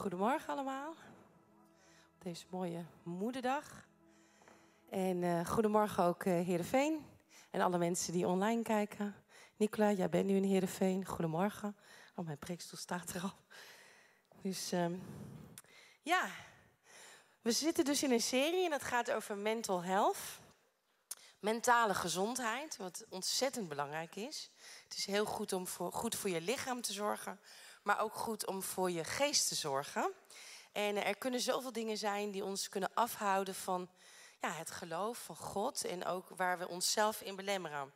Goedemorgen allemaal. Op deze mooie moederdag. En uh, goedemorgen ook uh, Heerenveen. En alle mensen die online kijken. Nicola, jij bent nu in Heerenveen. Goedemorgen. Oh, mijn preekstoel staat er al. Dus um, ja, we zitten dus in een serie en het gaat over mental health. Mentale gezondheid, wat ontzettend belangrijk is. Het is heel goed om voor, goed voor je lichaam te zorgen, maar ook goed om voor je geest te zorgen. En er kunnen zoveel dingen zijn die ons kunnen afhouden van ja, het geloof van God en ook waar we onszelf in belemmeren.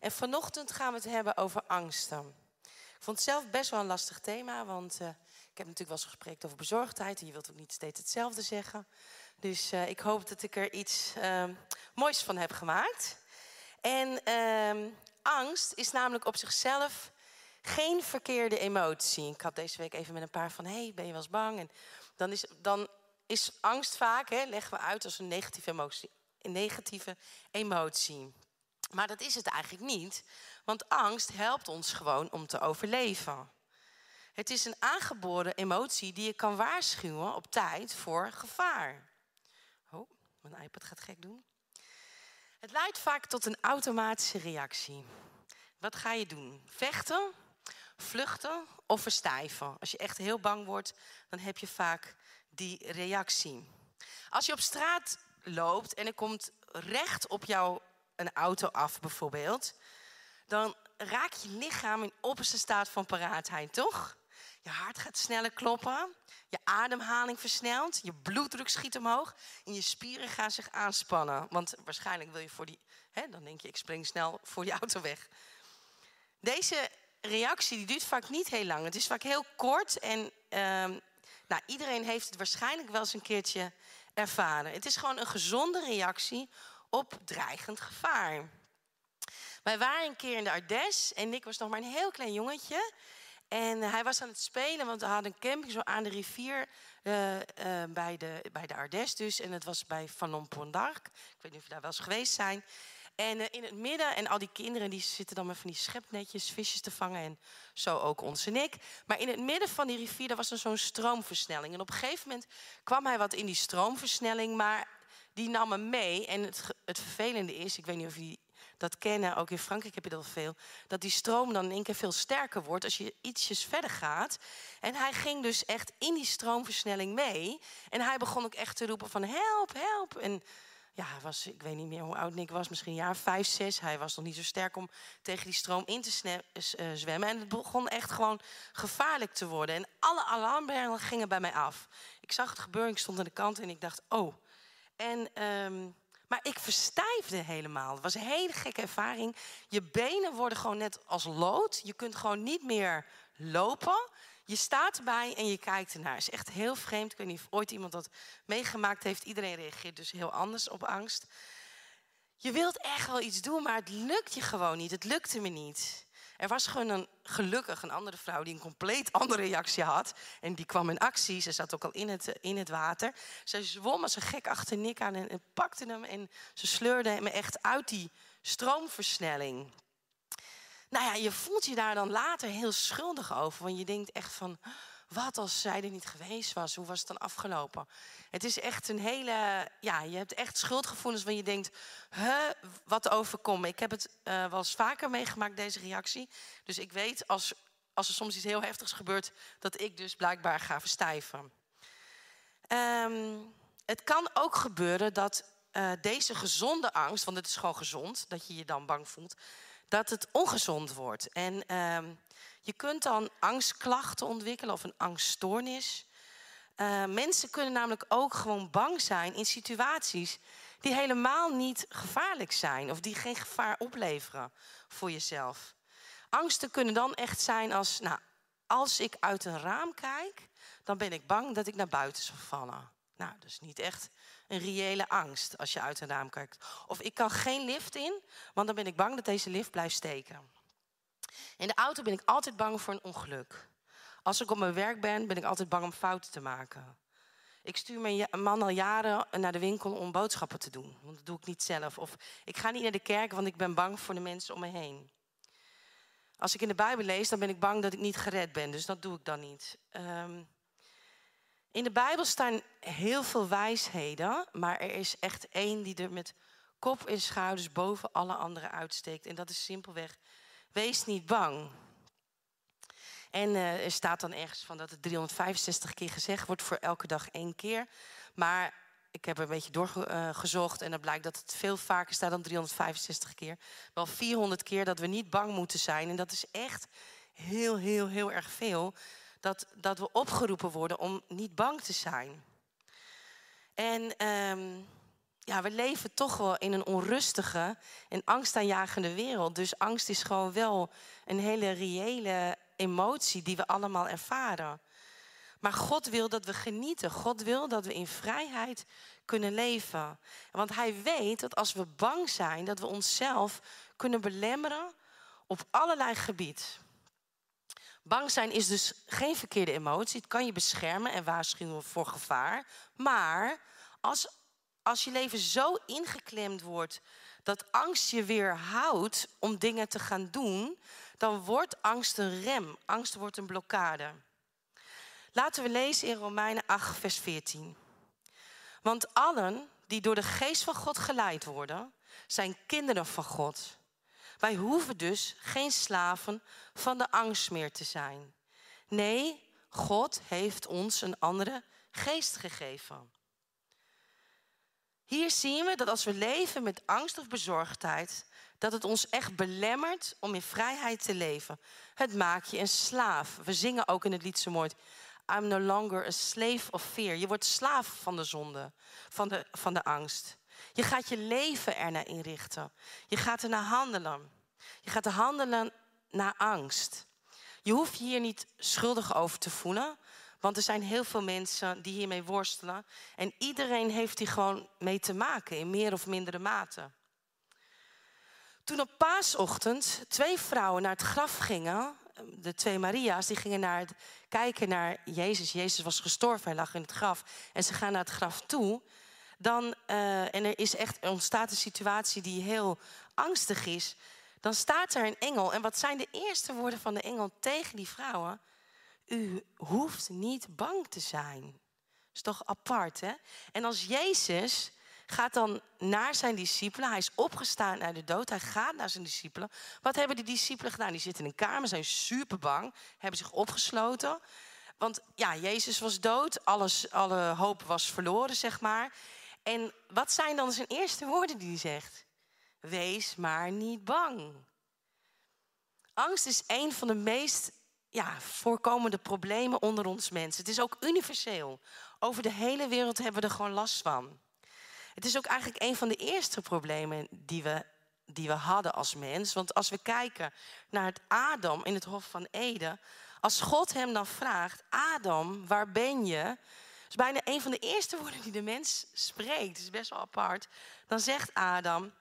En vanochtend gaan we het hebben over angsten. Ik vond het zelf best wel een lastig thema, want uh, ik heb natuurlijk wel eens gesproken over bezorgdheid en je wilt ook niet steeds hetzelfde zeggen. Dus uh, ik hoop dat ik er iets uh, moois van heb gemaakt. En ehm, angst is namelijk op zichzelf geen verkeerde emotie. Ik had deze week even met een paar van, hey, ben je wel eens bang? En dan is, dan is angst vaak, hè, leggen we uit als een negatieve emotie. Een negatieve emotie. Maar dat is het eigenlijk niet, want angst helpt ons gewoon om te overleven. Het is een aangeboren emotie die je kan waarschuwen op tijd voor gevaar. Oh, mijn iPad gaat gek doen. Het leidt vaak tot een automatische reactie. Wat ga je doen? Vechten, vluchten of verstijven? Als je echt heel bang wordt, dan heb je vaak die reactie. Als je op straat loopt en er komt recht op jou een auto af bijvoorbeeld, dan raak je lichaam in opperste staat van paraatheid, toch? Je hart gaat sneller kloppen, je ademhaling versnelt, je bloeddruk schiet omhoog en je spieren gaan zich aanspannen. Want waarschijnlijk wil je voor die, hè, dan denk je ik spring snel voor die auto weg. Deze reactie die duurt vaak niet heel lang. Het is vaak heel kort en ehm, nou, iedereen heeft het waarschijnlijk wel eens een keertje ervaren. Het is gewoon een gezonde reactie op dreigend gevaar. Wij waren een keer in de Ardèche en Nick was nog maar een heel klein jongetje. En hij was aan het spelen, want we hadden een camping zo aan de rivier uh, uh, bij, de, bij de Ardèche dus. En het was bij Fanon Pondarc. Ik weet niet of je daar wel eens geweest zijn. En uh, in het midden, en al die kinderen die zitten dan met van die schepnetjes visjes te vangen. En zo ook onze Nick. Maar in het midden van die rivier, daar was er zo'n stroomversnelling. En op een gegeven moment kwam hij wat in die stroomversnelling, maar die nam hem mee. En het, het vervelende is, ik weet niet of jullie dat kennen, ook in Frankrijk heb je dat veel, dat die stroom dan in één keer veel sterker wordt als je ietsjes verder gaat. En hij ging dus echt in die stroomversnelling mee. En hij begon ook echt te roepen van help, help. En ja, was, ik weet niet meer hoe oud Nick was, misschien een jaar vijf, zes. Hij was nog niet zo sterk om tegen die stroom in te uh, zwemmen. En het begon echt gewoon gevaarlijk te worden. En alle alarmbellen gingen bij mij af. Ik zag het gebeuren, ik stond aan de kant en ik dacht, oh. En um, maar ik verstijfde helemaal. Het was een hele gekke ervaring. Je benen worden gewoon net als lood. Je kunt gewoon niet meer lopen. Je staat erbij en je kijkt ernaar. Het is echt heel vreemd. Ik weet niet of ooit iemand dat meegemaakt heeft. Iedereen reageert dus heel anders op angst. Je wilt echt wel iets doen, maar het lukt je gewoon niet. Het lukte me niet. Er was gewoon een, gelukkig een andere vrouw die een compleet andere reactie had. En die kwam in actie. Ze zat ook al in het, in het water. Ze zwom als een gek achter Nick aan en, en pakte hem. En ze sleurde hem echt uit die stroomversnelling. Nou ja, je voelt je daar dan later heel schuldig over. Want je denkt echt van, wat als zij er niet geweest was? Hoe was het dan afgelopen? Het is echt een hele. Ja, je hebt echt schuldgevoelens waar je denkt: huh, wat overkomt Ik heb het uh, wel eens vaker meegemaakt, deze reactie. Dus ik weet als, als er soms iets heel heftigs gebeurt, dat ik dus blijkbaar ga verstijven. Um, het kan ook gebeuren dat uh, deze gezonde angst, want het is gewoon gezond dat je je dan bang voelt, dat het ongezond wordt. En um, je kunt dan angstklachten ontwikkelen of een angststoornis. Uh, mensen kunnen namelijk ook gewoon bang zijn in situaties die helemaal niet gevaarlijk zijn of die geen gevaar opleveren voor jezelf. Angsten kunnen dan echt zijn als, nou, als ik uit een raam kijk, dan ben ik bang dat ik naar buiten zal vallen. Nou, dat is niet echt een reële angst als je uit een raam kijkt. Of ik kan geen lift in, want dan ben ik bang dat deze lift blijft steken. In de auto ben ik altijd bang voor een ongeluk. Als ik op mijn werk ben, ben ik altijd bang om fouten te maken. Ik stuur mijn man al jaren naar de winkel om boodschappen te doen. Want dat doe ik niet zelf. Of ik ga niet naar de kerk, want ik ben bang voor de mensen om me heen. Als ik in de Bijbel lees, dan ben ik bang dat ik niet gered ben. Dus dat doe ik dan niet. Um, In de Bijbel staan heel veel wijsheden, maar er is echt één die er met kop en schouders boven alle anderen uitsteekt. En dat is simpelweg, wees niet bang. En uh, er staat dan ergens van dat het 365 keer gezegd wordt voor elke dag één keer. Maar ik heb er een beetje doorgezocht en dan blijkt dat het veel vaker staat dan 365 keer. Wel 400 keer dat we niet bang moeten zijn. En dat is echt heel, heel, heel erg veel. Dat, dat we opgeroepen worden om niet bang te zijn. En um, ja, we leven toch wel in een onrustige en angstaanjagende wereld. Dus angst is gewoon wel een hele reële emotie die we allemaal ervaren. Maar God wil dat we genieten. God wil dat we in vrijheid kunnen leven. Want Hij weet dat als we bang zijn, dat we onszelf kunnen belemmeren op allerlei gebied. Bang zijn is dus geen verkeerde emotie. Het kan je beschermen en waarschuwen voor gevaar. Maar als, als je leven zo ingeklemd wordt dat angst je weerhoudt om dingen te gaan doen, dan wordt angst een rem. Angst wordt een blokkade. Laten we lezen in Romeinen 8, vers 14. Want allen die door de geest van God geleid worden, zijn kinderen van God. Wij hoeven dus geen slaven van de angst meer te zijn. Nee, God heeft ons een andere geest gegeven. Hier zien we dat als we leven met angst of bezorgdheid, dat het ons echt belemmert om in vrijheid te leven. Het maakt je een slaaf. We zingen ook in het lied zo mooi. I'm no longer a slave of fear. Je wordt slaaf van de zonde, van de, van de angst. Je gaat je leven ernaar inrichten. Je gaat ernaar handelen. Je gaat handelen naar angst. Je hoeft je hier niet schuldig over te voelen. Want er zijn heel veel mensen die hiermee worstelen. En iedereen heeft hier gewoon mee te maken in meer of mindere mate. Toen op paasochtend twee vrouwen naar het graf gingen, de twee Maria's, die gingen naar het, kijken naar Jezus. Jezus was gestorven, hij lag in het graf. En ze gaan naar het graf toe. Dan, uh, en er is echt, ontstaat een situatie die heel angstig is. Dan staat er een engel. En wat zijn de eerste woorden van de engel tegen die vrouwen? U hoeft niet bang te zijn. is toch apart, hè? En als Jezus gaat dan naar zijn discipelen. Hij is opgestaan uit de dood. Hij gaat naar zijn discipelen. Wat hebben die discipelen gedaan? Die zitten in een kamer, zijn super bang, hebben zich opgesloten. Want ja, Jezus was dood, alles, alle hoop was verloren, zeg maar. En wat zijn dan zijn eerste woorden die hij zegt? Wees maar niet bang. Angst is een van de meest ja, voorkomende problemen onder ons mensen. Het is ook universeel. Over de hele wereld hebben we er gewoon last van. Het is ook eigenlijk een van de eerste problemen die we, die we hadden als mens. Want als we kijken naar het Adam in het Hof van Eden. Als God hem dan vraagt, Adam, waar ben je? Is bijna een van de eerste woorden die de mens spreekt. Het is best wel apart. Dan zegt Adam,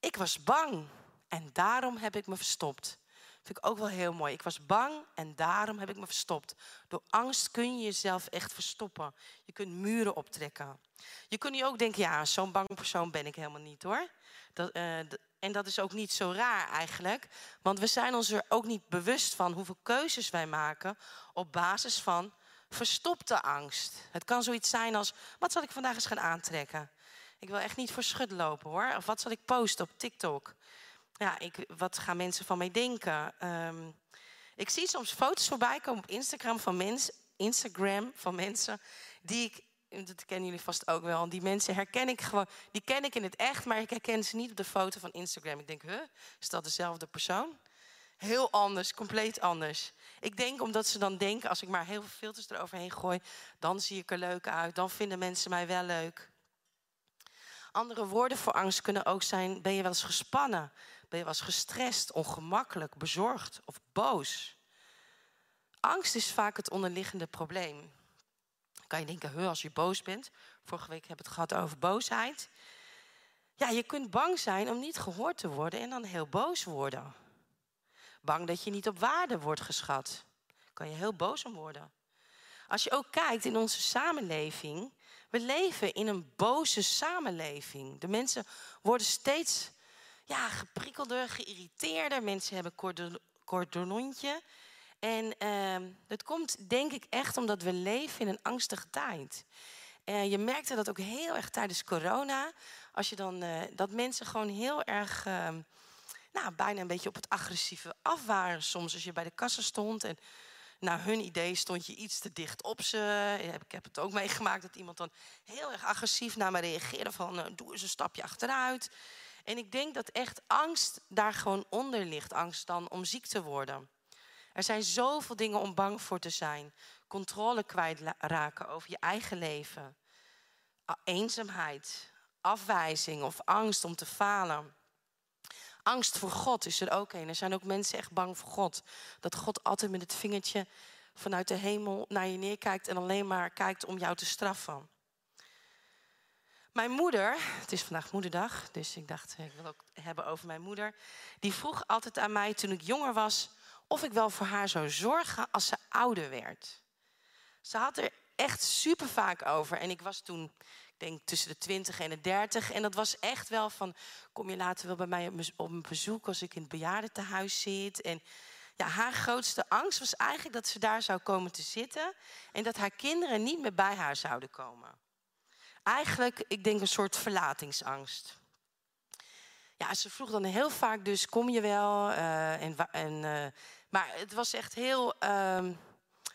ik was bang en daarom heb ik me verstopt. Vind ik ook wel heel mooi. Ik was bang en daarom heb ik me verstopt. Door angst kun je jezelf echt verstoppen. Je kunt muren optrekken. Je kunt nu ook denken, ja, zo'n bang persoon ben ik helemaal niet hoor. Dat, uh, en dat is ook niet zo raar eigenlijk. Want we zijn ons er ook niet bewust van hoeveel keuzes wij maken op basis van verstopte angst. Het kan zoiets zijn als, wat zal ik vandaag eens gaan aantrekken? Ik wil echt niet voor schut lopen hoor. Of wat zal ik posten op TikTok? Ja, ik, wat gaan mensen van mij denken? Um, ik zie soms foto's voorbij komen op Instagram van mensen, Instagram van mensen die ik, dat kennen jullie vast ook wel, die mensen herken ik gewoon, die ken ik in het echt, maar ik herken ze niet op de foto van Instagram. Ik denk, huh, is dat dezelfde persoon? Heel anders, compleet anders. Ik denk omdat ze dan denken, als ik maar heel veel filters eroverheen gooi, dan zie ik er leuk uit, dan vinden mensen mij wel leuk. Andere woorden voor angst kunnen ook zijn: ben je wel eens gespannen? Je eens gestrest, ongemakkelijk, bezorgd of boos? Angst is vaak het onderliggende probleem. Dan kan je denken, als je boos bent. Vorige week heb ik het gehad over boosheid. Ja, je kunt bang zijn om niet gehoord te worden en dan heel boos worden. Bang dat je niet op waarde wordt geschat. kan je heel boos om worden. Als je ook kijkt in onze samenleving, we leven in een boze samenleving. De mensen worden steeds ja, geprikkelder, geïrriteerder. Mensen hebben cordon, cordonontje. En uh, dat komt denk ik echt omdat we leven in een angstige tijd. Uh, je merkte dat ook heel erg tijdens corona. Als je dan, uh, dat mensen gewoon heel erg, uh, nou, bijna een beetje op het agressieve af waren. Soms als je bij de kassa stond en naar hun idee stond je iets te dicht op ze. Ik heb het ook meegemaakt dat iemand dan heel erg agressief naar me reageerde van uh, doe eens een stapje achteruit. En ik denk dat echt angst daar gewoon onder ligt. Angst dan om ziek te worden. Er zijn zoveel dingen om bang voor te zijn. Controle kwijtraken over je eigen leven. Eenzaamheid, afwijzing of angst om te falen. Angst voor God is er ook een. Er zijn ook mensen echt bang voor God. Dat God altijd met het vingertje vanuit de hemel naar je neerkijkt en alleen maar kijkt om jou te straffen. Mijn moeder, het is vandaag moederdag, dus ik dacht ik wil ook hebben over mijn moeder. Die vroeg altijd aan mij toen ik jonger was of ik wel voor haar zou zorgen als ze ouder werd. Ze had er echt super vaak over en ik was toen denk tussen de 20 en de 30. En dat was echt wel van, kom je later wel bij mij op een bezoek als ik in het bejaardentehuis zit. En ja, haar grootste angst was eigenlijk dat ze daar zou komen te zitten en dat haar kinderen niet meer bij haar zouden komen. Eigenlijk, ik denk een soort verlatingsangst. Ja, ze vroeg dan heel vaak dus, kom je wel? Uh, en, en, uh, maar het was echt heel... Uh,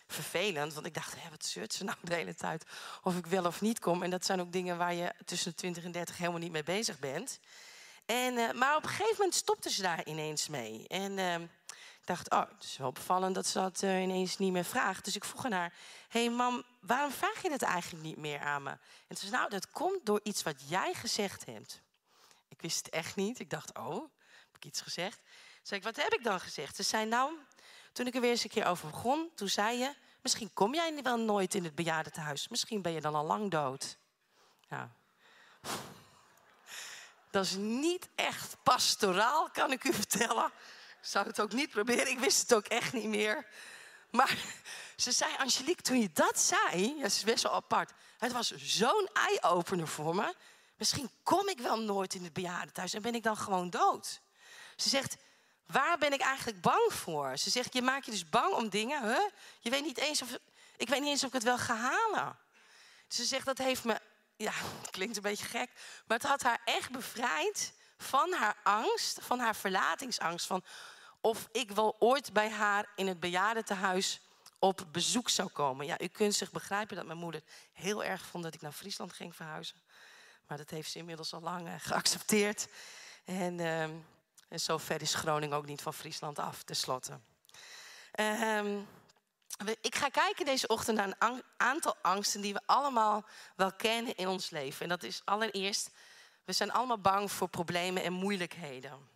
vervelend. Want ik dacht, wat zeurt ze nou de hele tijd? Of ik wel of niet kom. En dat zijn ook dingen waar je tussen de 20 en 30 helemaal niet mee bezig bent. En, uh, maar op een gegeven moment stopte ze daar ineens mee. En ik dacht, oh, het is wel opvallend dat ze dat uh, ineens niet meer vraagt. Dus ik vroeg aan haar, hé hey mam, waarom vraag je het eigenlijk niet meer aan me? En ze zei, nou, dat komt door iets wat jij gezegd hebt. Ik wist het echt niet. Ik dacht, oh, heb ik iets gezegd? Zei ik, wat heb ik dan gezegd? Ze zei, nou, toen ik er weer eens een keer over begon, toen zei je... misschien kom jij wel nooit in het bejaardentehuis. Misschien ben je dan al lang dood. Ja. Dat is niet echt pastoraal, kan ik u vertellen. Ik zou het ook niet proberen, ik wist het ook echt niet meer. Maar ze zei, Angelique, toen je dat zei... dat is best wel apart. Het was zo'n eye-opener voor me. Misschien kom ik wel nooit in het bejaardentehuis en ben ik dan gewoon dood. Ze zegt, Waar ben ik eigenlijk bang voor? Ze zegt, je maakt je dus bang om dingen. Huh? Je weet niet eens of, ik weet niet eens of ik het wel ga halen. Ze zegt, dat heeft me, ja, het klinkt een beetje gek, maar het had haar echt bevrijd van haar angst, van haar verlatingsangst. Van of ik wel ooit bij haar in het bejaardentehuis op bezoek zou komen. Ja, u kunt zich begrijpen dat mijn moeder heel erg vond dat ik naar Friesland ging verhuizen. Maar dat heeft ze inmiddels al lang eh, geaccepteerd. En uh, en zo ver is Groningen ook niet van Friesland af, tenslotte. Um, ik ga kijken deze ochtend naar een aantal angsten die we allemaal wel kennen in ons leven. En dat is allereerst, we zijn allemaal bang voor problemen en moeilijkheden.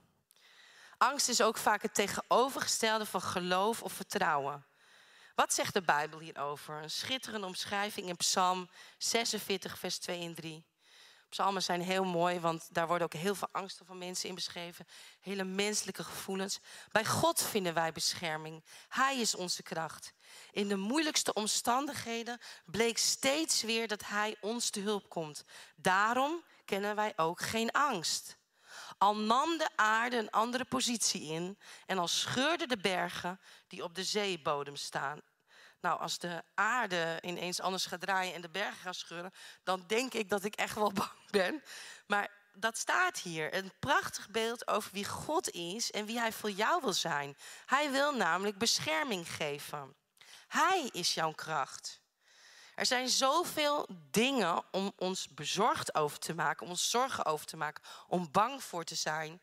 Angst is ook vaak het tegenovergestelde van geloof of vertrouwen. Wat zegt de Bijbel hierover? Een schitterende omschrijving in Psalm 46, vers 2 en 3. Psalmen zijn heel mooi, want daar worden ook heel veel angsten van mensen in beschreven. Hele menselijke gevoelens. Bij God vinden wij bescherming. Hij is onze kracht. In de moeilijkste omstandigheden bleek steeds weer dat Hij ons te hulp komt. Daarom kennen wij ook geen angst. Al nam de aarde een andere positie in en al scheurden de bergen die op de zeebodem staan nou, als de aarde ineens anders gaat draaien en de bergen gaan scheuren, dan denk ik dat ik echt wel bang ben. Maar dat staat hier. Een prachtig beeld over wie God is en wie Hij voor jou wil zijn. Hij wil namelijk bescherming geven. Hij is jouw kracht. Er zijn zoveel dingen om ons bezorgd over te maken, om ons zorgen over te maken, om bang voor te zijn.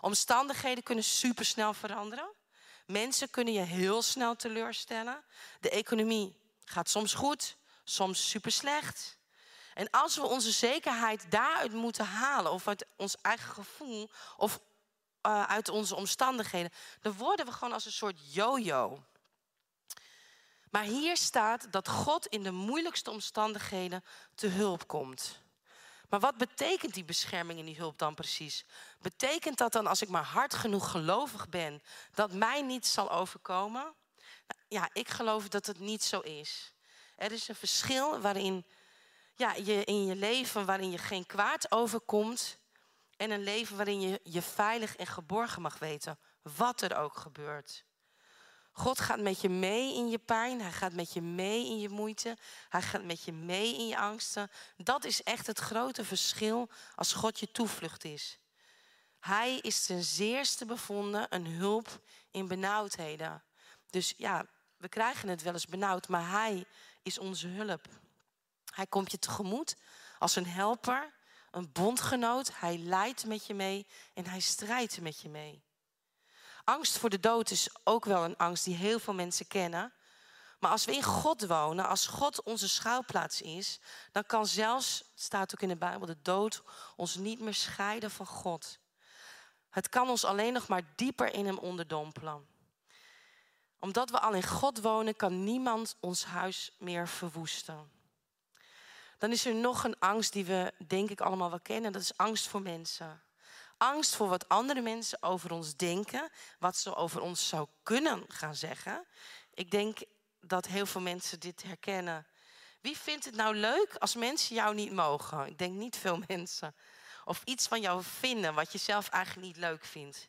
Omstandigheden kunnen supersnel veranderen. Mensen kunnen je heel snel teleurstellen. De economie gaat soms goed, soms super slecht. En als we onze zekerheid daaruit moeten halen, of uit ons eigen gevoel, of uh, uit onze omstandigheden, dan worden we gewoon als een soort yo-yo. Maar hier staat dat God in de moeilijkste omstandigheden te hulp komt. Maar wat betekent die bescherming en die hulp dan precies? Betekent dat dan als ik maar hard genoeg gelovig ben, dat mij niets zal overkomen? Nou, ja, ik geloof dat het niet zo is. Er is een verschil waarin ja, je in je leven waarin je geen kwaad overkomt en een leven waarin je je veilig en geborgen mag weten, wat er ook gebeurt. God gaat met je mee in je pijn. Hij gaat met je mee in je moeite. Hij gaat met je mee in je angsten. Dat is echt het grote verschil als God je toevlucht is. Hij is ten zeerste bevonden een hulp in benauwdheden. Dus ja, we krijgen het wel eens benauwd, maar Hij is onze hulp. Hij komt je tegemoet als een helper, een bondgenoot. Hij leidt met je mee en hij strijdt met je mee. Angst voor de dood is ook wel een angst die heel veel mensen kennen. Maar als we in God wonen, als God onze schuilplaats is, dan kan zelfs, staat ook in de Bijbel, de dood ons niet meer scheiden van God. Het kan ons alleen nog maar dieper in Hem onderdompelen. Omdat we al in God wonen, kan niemand ons huis meer verwoesten. Dan is er nog een angst die we denk ik allemaal wel kennen. Dat is angst voor mensen. Angst voor wat andere mensen over ons denken. Wat ze over ons zou kunnen gaan zeggen. Ik denk dat heel veel mensen dit herkennen. Wie vindt het nou leuk als mensen jou niet mogen? Ik denk niet veel mensen. Of iets van jou vinden wat je zelf eigenlijk niet leuk vindt.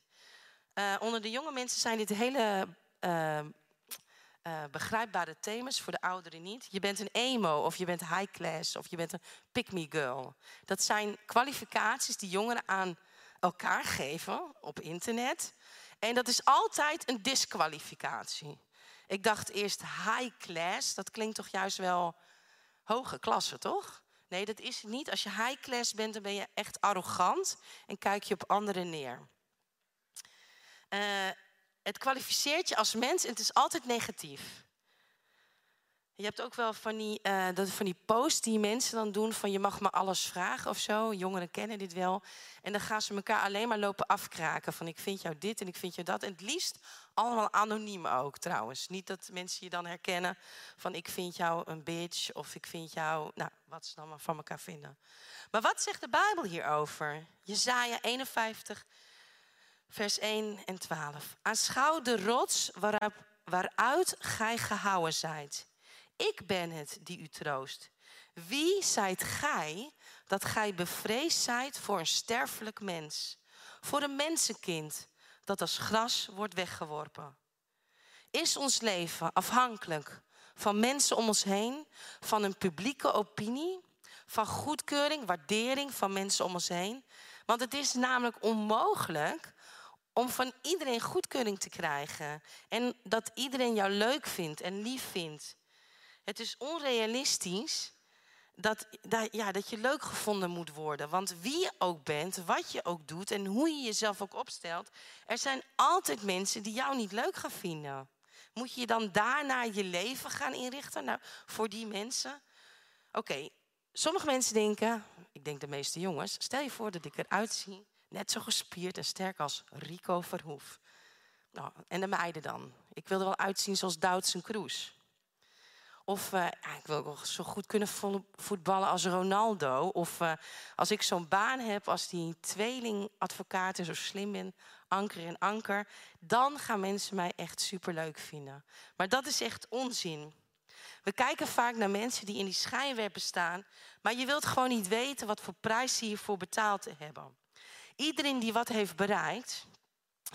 Uh, onder de jonge mensen zijn dit hele uh, uh, begrijpbare thema's, voor de ouderen niet. Je bent een emo, of je bent high class, of je bent een pick-me girl. Dat zijn kwalificaties die jongeren aan elkaar geven op internet. En dat is altijd een disqualificatie. Ik dacht eerst high class, dat klinkt toch juist wel hoge klasse, toch? Nee, dat is niet. Als je high class bent, dan ben je echt arrogant en kijk je op anderen neer. Uh, het kwalificeert je als mens en het is altijd negatief. Je hebt ook wel van die, uh, dat, van die posts die mensen dan doen van je mag me alles vragen of zo. Jongeren kennen dit wel. En dan gaan ze elkaar alleen maar lopen afkraken van ik vind jou dit en ik vind jou dat. En het liefst allemaal anoniem ook trouwens. Niet dat mensen je dan herkennen van ik vind jou een bitch of ik vind jou, nou wat ze dan maar van elkaar vinden. Maar wat zegt de Bijbel hierover? Jezaja 51 vers 1 en 12. Aanschouw de rots waaruit gij gehouden zijt. Ik ben het die u troost. Wie zijt gij dat gij bevreesd zijt voor een sterfelijk mens? Voor een mensenkind dat als gras wordt weggeworpen. Is ons leven afhankelijk van mensen om ons heen, van een publieke opinie, van goedkeuring, waardering van mensen om ons heen? Want het is namelijk onmogelijk om van iedereen goedkeuring te krijgen. En dat iedereen jou leuk vindt en lief vindt. Het is onrealistisch dat, dat, ja, dat je leuk gevonden moet worden. Want wie je ook bent, wat je ook doet en hoe je jezelf ook opstelt, er zijn altijd mensen die jou niet leuk gaan vinden. Moet je dan daarna je leven gaan inrichten nou, voor die mensen? Oké, sommige mensen denken, ik denk de meeste jongens, stel je voor dat ik eruit zie Net zo gespierd en sterk als Rico Verhoef. Nou, en de meiden dan. Ik wil er wel uitzien zoals Doutzen Kroes. Of ja, ik wil wel zo goed kunnen voetballen als Ronaldo. Of uh, als ik zo'n baan heb als die tweelingadvocaat en zo slim ben, Anker en Anker. Dan gaan mensen mij echt superleuk vinden. Maar dat is echt onzin. We kijken vaak naar mensen die in die schijnwerpen staan. Maar je wilt gewoon niet weten wat voor prijs ze hiervoor betaald hebben. Iedereen die wat heeft bereikt,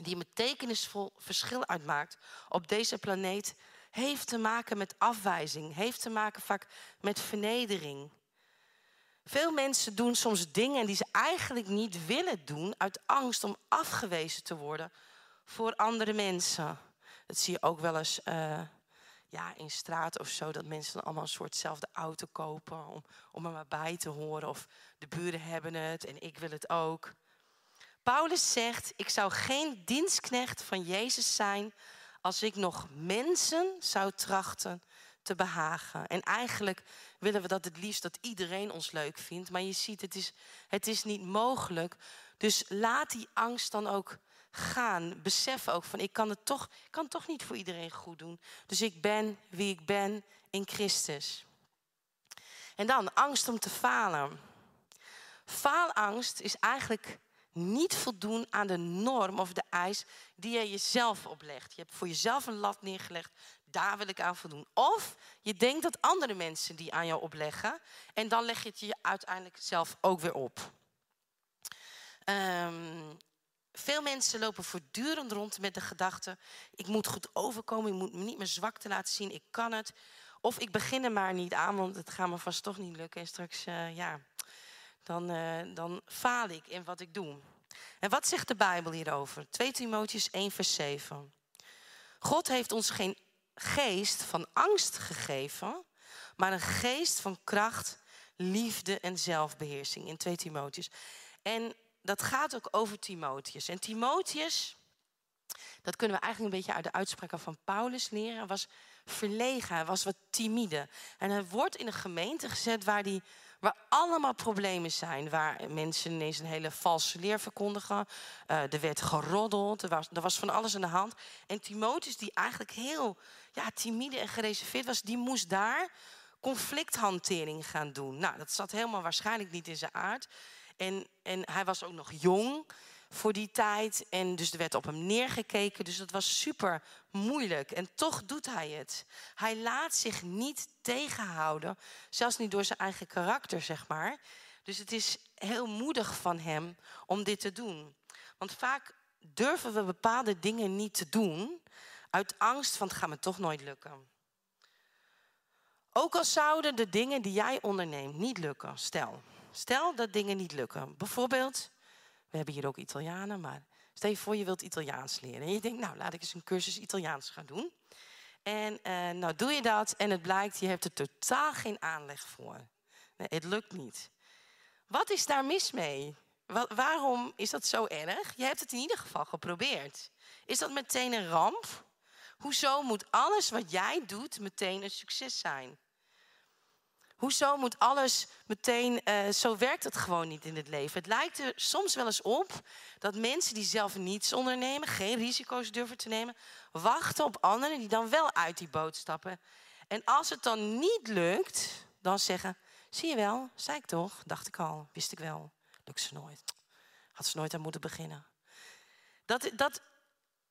die een betekenisvol verschil uitmaakt op deze planeet, heeft te maken met afwijzing, heeft te maken vaak met vernedering. Veel mensen doen soms dingen die ze eigenlijk niet willen doen uit angst om afgewezen te worden voor andere mensen. Dat zie je ook wel eens uh, ja, in straat of zo, dat mensen dan allemaal een soortzelfde auto kopen om, om er maar bij te horen. Of de buren hebben het en ik wil het ook. Paulus zegt, ik zou geen dienstknecht van Jezus zijn als ik nog mensen zou trachten te behagen. En eigenlijk willen we dat het liefst dat iedereen ons leuk vindt. Maar je ziet, het is, het is niet mogelijk. Dus laat die angst dan ook gaan. Besef ook van, ik kan het toch, ik kan het toch niet voor iedereen goed doen. Dus ik ben wie ik ben in Christus. En dan angst om te falen. Faalangst is eigenlijk niet voldoen aan de norm of de eis die je jezelf oplegt. Je hebt voor jezelf een lat neergelegd, daar wil ik aan voldoen. Of je denkt dat andere mensen die aan jou opleggen en dan leg je het je uiteindelijk zelf ook weer op. Um, veel mensen lopen voortdurend rond met de gedachte: ik moet goed overkomen, ik moet niet mijn zwakte laten zien, ik kan het. Of ik begin er maar niet aan, want het gaat me vast toch niet lukken. En straks, uh, ja, dan, uh, dan faal ik in wat ik doe. En wat zegt de Bijbel hierover? 2 Timotheus 1, vers 7. God heeft ons geen geest van angst gegeven, maar een geest van kracht, liefde en zelfbeheersing in 2 Timotheus. En dat gaat ook over Timotheus. En Timotheus, dat kunnen we eigenlijk een beetje uit de uitspraken van Paulus leren, was verlegen, hij was wat timide. En hij wordt in een gemeente gezet waar, die, waar allemaal problemen zijn. Waar mensen ineens een hele valse leer verkondigen. Uh, er werd geroddeld, er was, er was van alles aan de hand. En Timotheus, die eigenlijk heel ja, timide en gereserveerd was, die moest daar conflicthantering gaan doen. Nou, dat zat helemaal waarschijnlijk niet in zijn aard. En, en hij was ook nog jong voor die tijd. En dus er werd op hem neergekeken. Dus dat was super moeilijk. En toch doet hij het. Hij laat zich niet tegenhouden. Zelfs niet door zijn eigen karakter, zeg maar. Dus het is heel moedig van hem om dit te doen. Want vaak durven we bepaalde dingen niet te doen. Uit angst van het gaat me toch nooit lukken. Ook al zouden de dingen die jij onderneemt niet lukken. Stel, stel dat dingen niet lukken. Bijvoorbeeld, we hebben hier ook Italianen, maar stel je voor je wilt Italiaans leren. En je denkt, nou laat ik eens een cursus Italiaans gaan doen. En uh, nou doe je dat en het blijkt, je hebt er totaal geen aanleg voor. Het lukt niet. Wat is daar mis mee? Waarom is dat zo erg? Je hebt het in ieder geval geprobeerd. Is dat meteen een ramp? Hoezo moet alles wat jij doet meteen een succes zijn? Hoezo moet alles meteen, uh, zo werkt het gewoon niet in het leven. Het lijkt er soms wel eens op dat mensen die zelf niets ondernemen, geen risico's durven te nemen, wachten op anderen die dan wel uit die boot stappen. En als het dan niet lukt, dan zeggen, zie je wel, zei ik toch, dacht ik al, wist ik wel, lukt ze nooit. Had ze nooit aan moeten beginnen. Dat, dat,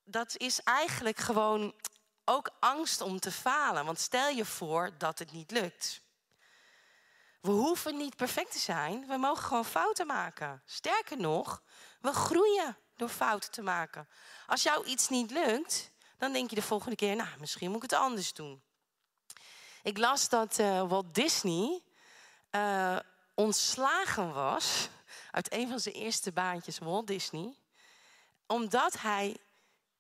dat is eigenlijk gewoon ook angst om te falen. Want stel je voor dat het niet lukt. We hoeven niet perfect te zijn. We mogen gewoon fouten maken. Sterker nog, we groeien door fouten te maken. Als jou iets niet lukt, dan denk je de volgende keer, nou, misschien moet ik het anders doen. Ik las dat uh, Walt Disney uh, ontslagen was uit een van zijn eerste baantjes, Walt Disney, omdat hij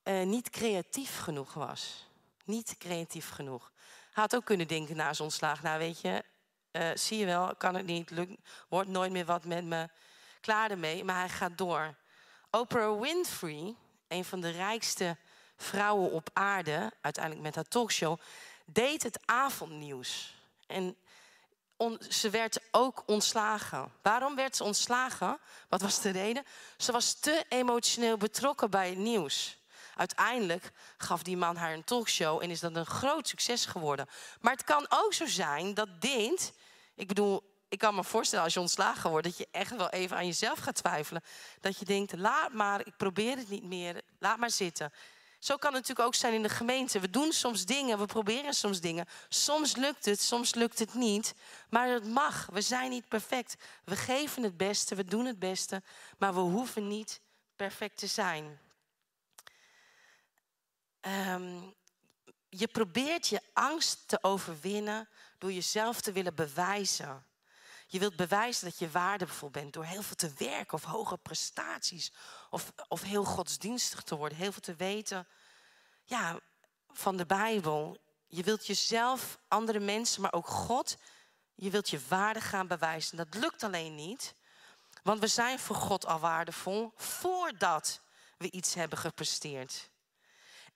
uh, niet creatief genoeg was. Niet creatief genoeg. Hij had ook kunnen denken na zijn ontslag, nou weet je, uh, zie je wel, kan het niet, lukt, wordt nooit meer wat met me, klaar ermee. Maar hij gaat door. Oprah Winfrey, een van de rijkste vrouwen op aarde, uiteindelijk met haar talkshow, deed het avondnieuws. En ze werd ook ontslagen. Waarom werd ze ontslagen? Wat was de reden? Ze was te emotioneel betrokken bij het nieuws. Uiteindelijk gaf die man haar een talkshow en is dat een groot succes geworden. Maar het kan ook zo zijn dat dit, ik bedoel, ik kan me voorstellen als je ontslagen wordt, dat je echt wel even aan jezelf gaat twijfelen. Dat je denkt, laat maar, ik probeer het niet meer, laat maar zitten. Zo kan het natuurlijk ook zijn in de gemeente. We doen soms dingen, we proberen soms dingen. Soms lukt het, soms lukt het niet. Maar het mag. We zijn niet perfect. We geven het beste, we doen het beste. Maar we hoeven niet perfect te zijn. Um, je probeert je angst te overwinnen door jezelf te willen bewijzen. Je wilt bewijzen dat je waardevol bent door heel veel te werken of hoge prestaties. Of, of heel godsdienstig te worden, heel veel te weten ja, van de Bijbel. Je wilt jezelf, andere mensen, maar ook God, je wilt je waarde gaan bewijzen. Dat lukt alleen niet, want we zijn voor God al waardevol voordat we iets hebben gepresteerd.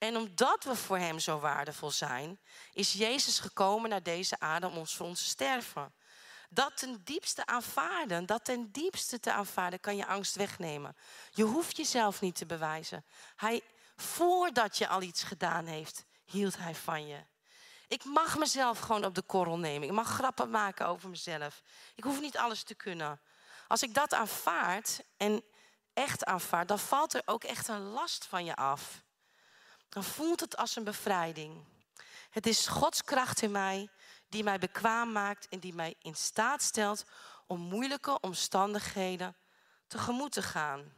En omdat we voor Hem zo waardevol zijn, is Jezus gekomen naar deze aarde om ons voor ons te sterven. Dat ten diepste aanvaarden, dat ten diepste te aanvaarden, kan je angst wegnemen. Je hoeft jezelf niet te bewijzen. Hij, voordat je al iets gedaan heeft, hield Hij van je. Ik mag mezelf gewoon op de korrel nemen. Ik mag grappen maken over mezelf. Ik hoef niet alles te kunnen. Als ik dat aanvaard en echt aanvaard, dan valt er ook echt een last van je af dan voelt het als een bevrijding. Het is Gods kracht in mij die mij bekwaam maakt en die mij in staat stelt om moeilijke omstandigheden tegemoet te gaan.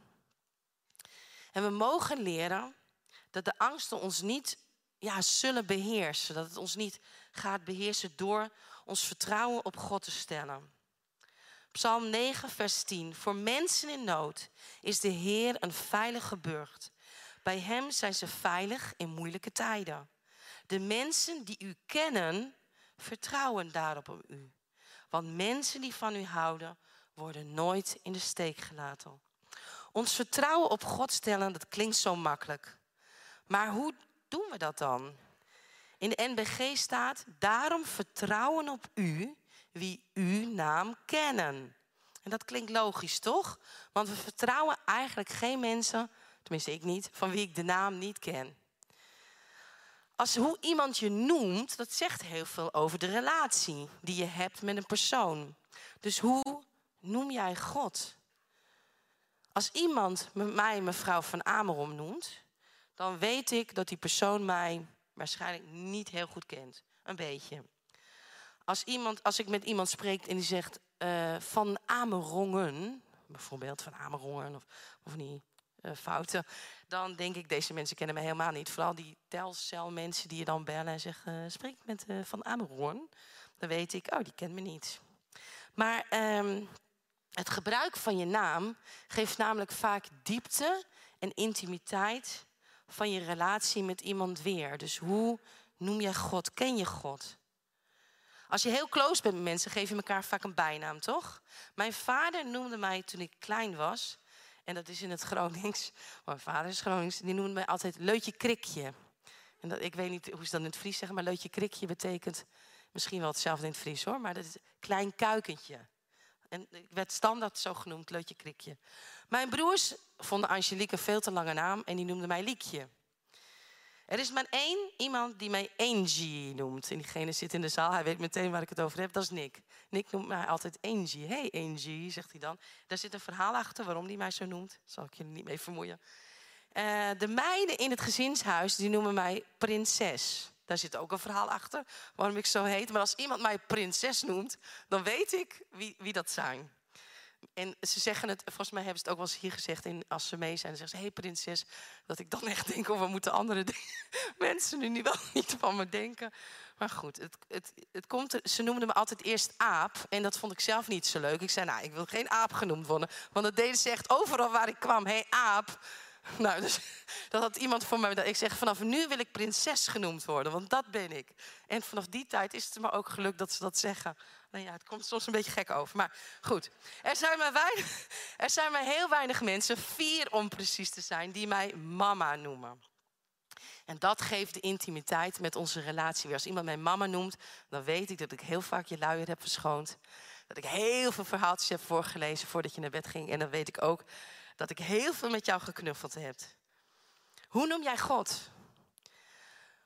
En we mogen leren dat de angsten ons niet ja, zullen beheersen. Dat het ons niet gaat beheersen door ons vertrouwen op God te stellen. Psalm 9, vers 10. Voor mensen in nood is de Heer een veilige burcht. Bij Hem zijn ze veilig in moeilijke tijden. De mensen die U kennen, vertrouwen daarop op U. Want mensen die van U houden, worden nooit in de steek gelaten. Ons vertrouwen op God stellen, dat klinkt zo makkelijk. Maar hoe doen we dat dan? In de NBG staat, daarom vertrouwen op u wie uw naam kennen. En dat klinkt logisch, toch? Want we vertrouwen eigenlijk geen mensen, tenminste ik niet, van wie ik de naam niet ken. Als hoe iemand je noemt, dat zegt heel veel over de relatie die je hebt met een persoon. Dus hoe noem jij God? Als iemand mij mevrouw van Amerom noemt, dan weet ik dat die persoon mij waarschijnlijk niet heel goed kent. Een beetje. Als, iemand, als ik met iemand spreek en die zegt uh, van Amerongen, bijvoorbeeld van Amerongen of, of niet fouten, dan denk ik, deze mensen kennen me helemaal niet. Vooral die telcelmensen die je dan bellen en zeggen, uh, spreek met van Amerongen. Dan weet ik, oh, die kent me niet. Maar um, het gebruik van je naam geeft namelijk vaak diepte en intimiteit van je relatie met iemand weer. Dus hoe noem jij God? Ken je God? Als je heel close bent met mensen, geef je elkaar vaak een bijnaam, toch? Mijn vader noemde mij toen ik klein was, en dat is in het Gronings, mijn vader is Gronings, die noemde mij altijd Leutje Krikje. En dat, ik weet niet hoe ze dat in het Fries zeggen, maar Leutje Krikje betekent misschien wel hetzelfde in het Fries hoor, maar dat is klein kuikentje. En ik werd standaard zo genoemd, Leutje Krikje. Mijn broers vonden Angelique een veel te lange naam en die noemden mij Liekje. Er is maar één iemand die mij Angie noemt. En diegene zit in de zaal, hij weet meteen waar ik het over heb. Dat is Nick. Nick noemt mij altijd Angie. Hey Angie, zegt hij dan. Daar zit een verhaal achter waarom hij mij zo noemt. Zal ik je niet mee vermoeien. Uh, de meiden in het gezinshuis die noemen mij prinses. Daar zit ook een verhaal achter waarom ik zo heet. Maar als iemand mij prinses noemt, dan weet ik wie, wie dat zijn. En ze zeggen het, volgens mij hebben ze het ook wel eens hier gezegd, in, als ze mee zijn, dan zeggen ze: Hé hey, prinses. Dat ik dan echt denk: of we moeten andere mensen nu niet wel niet van me denken. Maar goed, het, het, het komt, ze noemden me altijd eerst aap. En dat vond ik zelf niet zo leuk. Ik zei: Nou, ik wil geen aap genoemd worden. Want dat deden ze overal waar ik kwam: Hé hey, aap. Nou, dus dat had iemand voor mij. Ik zeg: Vanaf nu wil ik prinses genoemd worden, want dat ben ik. En vanaf die tijd is het me ook gelukt dat ze dat zeggen. Nou ja, het komt soms een beetje gek over. Maar goed, er zijn maar, weinig, er zijn maar heel weinig mensen, vier om precies te zijn, die mij mama noemen. En dat geeft de intimiteit met onze relatie weer. Als iemand mij mama noemt, dan weet ik dat ik heel vaak je luier heb verschoond. Dat ik heel veel verhaaltjes heb voorgelezen voordat je naar bed ging. En dan weet ik ook dat ik heel veel met jou geknuffeld heb. Hoe noem jij God?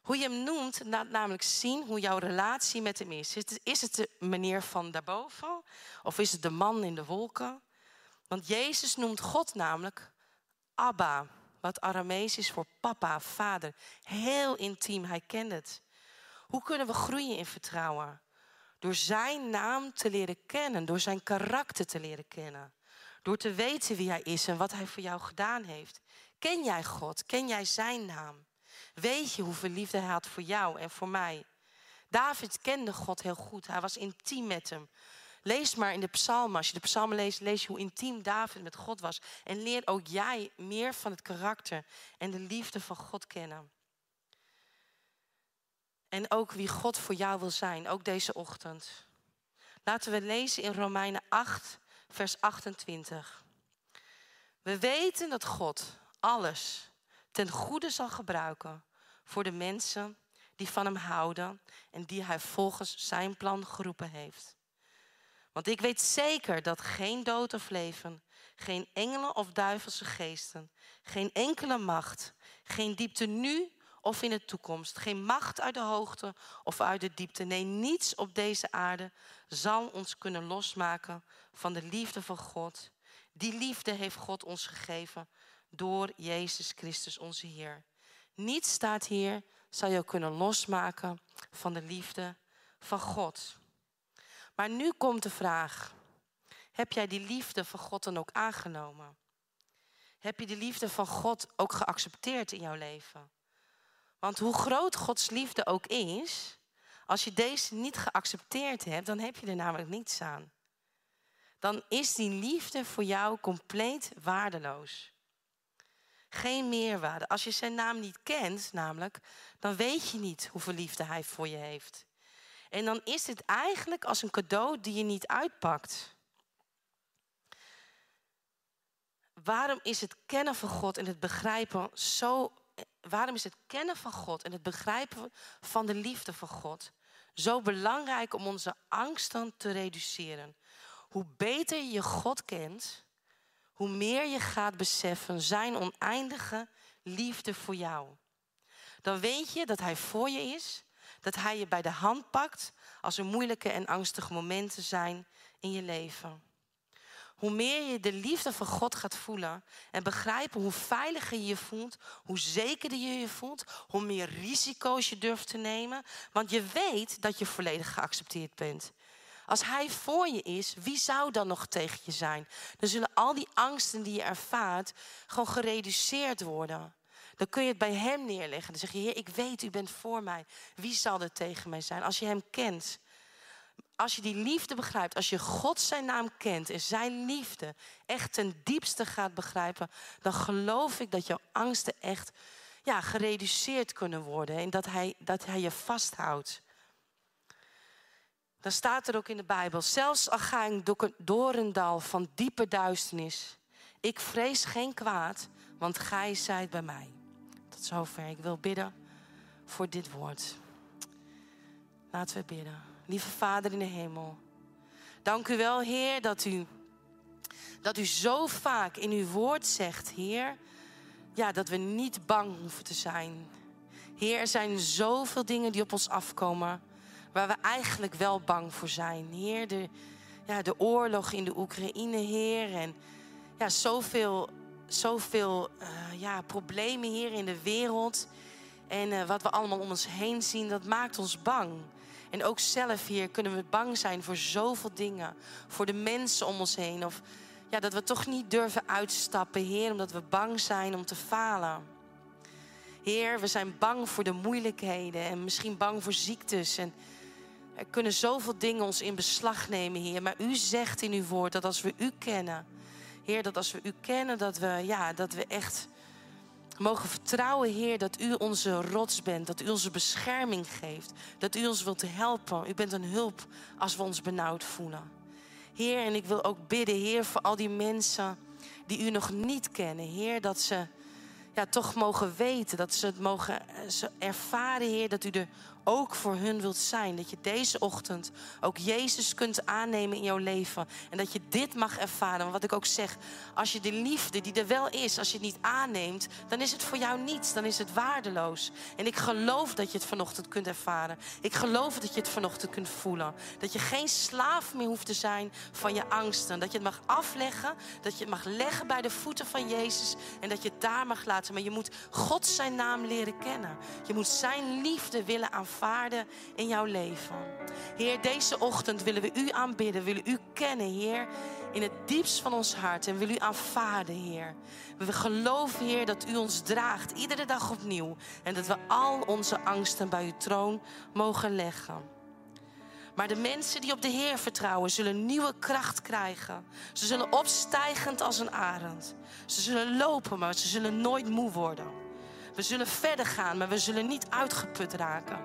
Hoe je hem noemt, laat namelijk zien hoe jouw relatie met hem is. Is het de meneer van daarboven? Of is het de man in de wolken? Want Jezus noemt God namelijk Abba, wat Aramees is voor papa, vader. Heel intiem, hij kent het. Hoe kunnen we groeien in vertrouwen? Door zijn naam te leren kennen, door zijn karakter te leren kennen. Door te weten wie hij is en wat hij voor jou gedaan heeft. Ken jij God? Ken jij zijn naam? Weet je hoeveel liefde hij had voor jou en voor mij? David kende God heel goed. Hij was intiem met hem. Lees maar in de psalmen. Als je de psalmen leest, lees je hoe intiem David met God was. En leer ook jij meer van het karakter en de liefde van God kennen. En ook wie God voor jou wil zijn, ook deze ochtend. Laten we lezen in Romeinen 8, vers 28. We weten dat God alles ten goede zal gebruiken voor de mensen die van hem houden en die hij volgens zijn plan geroepen heeft. Want ik weet zeker dat geen dood of leven, geen engelen of duivelse geesten, geen enkele macht, geen diepte nu of in de toekomst, geen macht uit de hoogte of uit de diepte, nee, niets op deze aarde zal ons kunnen losmaken van de liefde van God. Die liefde heeft God ons gegeven door Jezus Christus onze Heer. Niets staat hier, zal je kunnen losmaken van de liefde van God. Maar nu komt de vraag: heb jij die liefde van God dan ook aangenomen? Heb je de liefde van God ook geaccepteerd in jouw leven? Want hoe groot Gods liefde ook is, als je deze niet geaccepteerd hebt, dan heb je er namelijk niets aan. Dan is die liefde voor jou compleet waardeloos. Geen meerwaarde. Als je zijn naam niet kent, namelijk, dan weet je niet hoeveel liefde hij voor je heeft. En dan is het eigenlijk als een cadeau die je niet uitpakt. Waarom is het kennen van God en het begrijpen zo. Waarom is het kennen van God en het begrijpen van de liefde van God zo belangrijk om onze angsten te reduceren? Hoe beter je God kent, hoe meer je gaat beseffen zijn oneindige liefde voor jou. Dan weet je dat Hij voor je is, dat Hij je bij de hand pakt als er moeilijke en angstige momenten zijn in je leven. Hoe meer je de liefde van God gaat voelen en begrijpen hoe veiliger je je voelt, hoe zekerder je je voelt, hoe meer risico's je durft te nemen. Want je weet dat je volledig geaccepteerd bent. Als Hij voor je is, wie zou dan nog tegen je zijn? Dan zullen al die angsten die je ervaart gewoon gereduceerd worden. Dan kun je het bij Hem neerleggen. Dan zeg je, Heer, ik weet, U bent voor mij. Wie zal er tegen mij zijn? Als je Hem kent, als je die liefde begrijpt, als je God zijn naam kent en zijn liefde echt ten diepste gaat begrijpen, dan geloof ik dat jouw angsten echt ja, gereduceerd kunnen worden en dat hij, dat hij je vasthoudt. Dan staat er ook in de Bijbel, zelfs al ga ik door een dal van diepe duisternis, ik vrees geen kwaad, want gij zijt bij mij. Tot zover. Ik wil bidden voor dit woord. Laten we bidden. Lieve Vader in de hemel. Dank u wel, Heer, dat u, dat u zo vaak in uw woord zegt, Heer, ja, dat we niet bang hoeven te zijn. Heer, er zijn zoveel dingen die op ons afkomen waar we eigenlijk wel bang voor zijn. Heer, de, ja, de oorlog in de Oekraïne, Heer, en ja, zoveel, zoveel uh, ja, problemen hier in de wereld. En uh, wat we allemaal om ons heen zien, dat maakt ons bang. En ook zelf hier kunnen we bang zijn voor zoveel dingen. Voor de mensen om ons heen. Of ja, dat we toch niet durven uitstappen, Heer, omdat we bang zijn om te falen. Heer, we zijn bang voor de moeilijkheden en misschien bang voor ziektes. En er kunnen zoveel dingen ons in beslag nemen, Heer. Maar u zegt in uw woord dat als we u kennen, Heer, dat als we u kennen, dat we, ja, dat we echt mogen vertrouwen, Heer, dat u onze rots bent, dat u onze bescherming geeft, dat u ons wilt helpen. U bent een hulp als we ons benauwd voelen. Heer, en ik wil ook bidden, Heer, voor al die mensen die u nog niet kennen, Heer, dat ze ja, toch mogen weten, dat ze het mogen ze ervaren, Heer, dat u er ook voor hun wilt zijn. Dat je deze ochtend ook Jezus kunt aannemen in jouw leven. En dat je dit mag ervaren. Maar wat ik ook zeg, als je de liefde die er wel is, als je het niet aanneemt, dan is het voor jou niets. Dan is het waardeloos. En ik geloof dat je het vanochtend kunt ervaren. Ik geloof dat je het vanochtend kunt voelen. Dat je geen slaaf meer hoeft te zijn van je angsten. Dat je het mag afleggen. Dat je het mag leggen bij de voeten van Jezus. En dat je het daar mag laten. Maar je moet God zijn naam leren kennen. Je moet zijn liefde willen aanvaarden aanvaarden in jouw leven. Heer, deze ochtend willen we u aanbidden, willen u kennen, Heer, in het diepst van ons hart. En willen u aanvaarden, Heer. We geloven, Heer, dat u ons draagt, iedere dag opnieuw. En dat we al onze angsten bij uw troon mogen leggen. Maar de mensen die op de Heer vertrouwen, zullen nieuwe kracht krijgen. Ze zullen opstijgend als een arend. Ze zullen lopen, maar ze zullen nooit moe worden. We zullen verder gaan, maar we zullen niet uitgeput raken.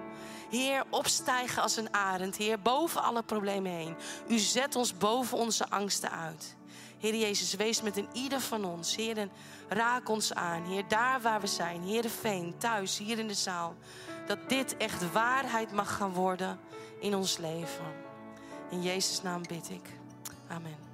Heer, opstijgen als een arend. Heer, boven alle problemen heen. U zet ons boven onze angsten uit. Heer Jezus, wees met een ieder van ons. Heer, raak ons aan. Heer, daar waar we zijn. Heer de Veen, thuis, hier in de zaal. Dat dit echt waarheid mag gaan worden in ons leven. In Jezus' naam bid ik. Amen.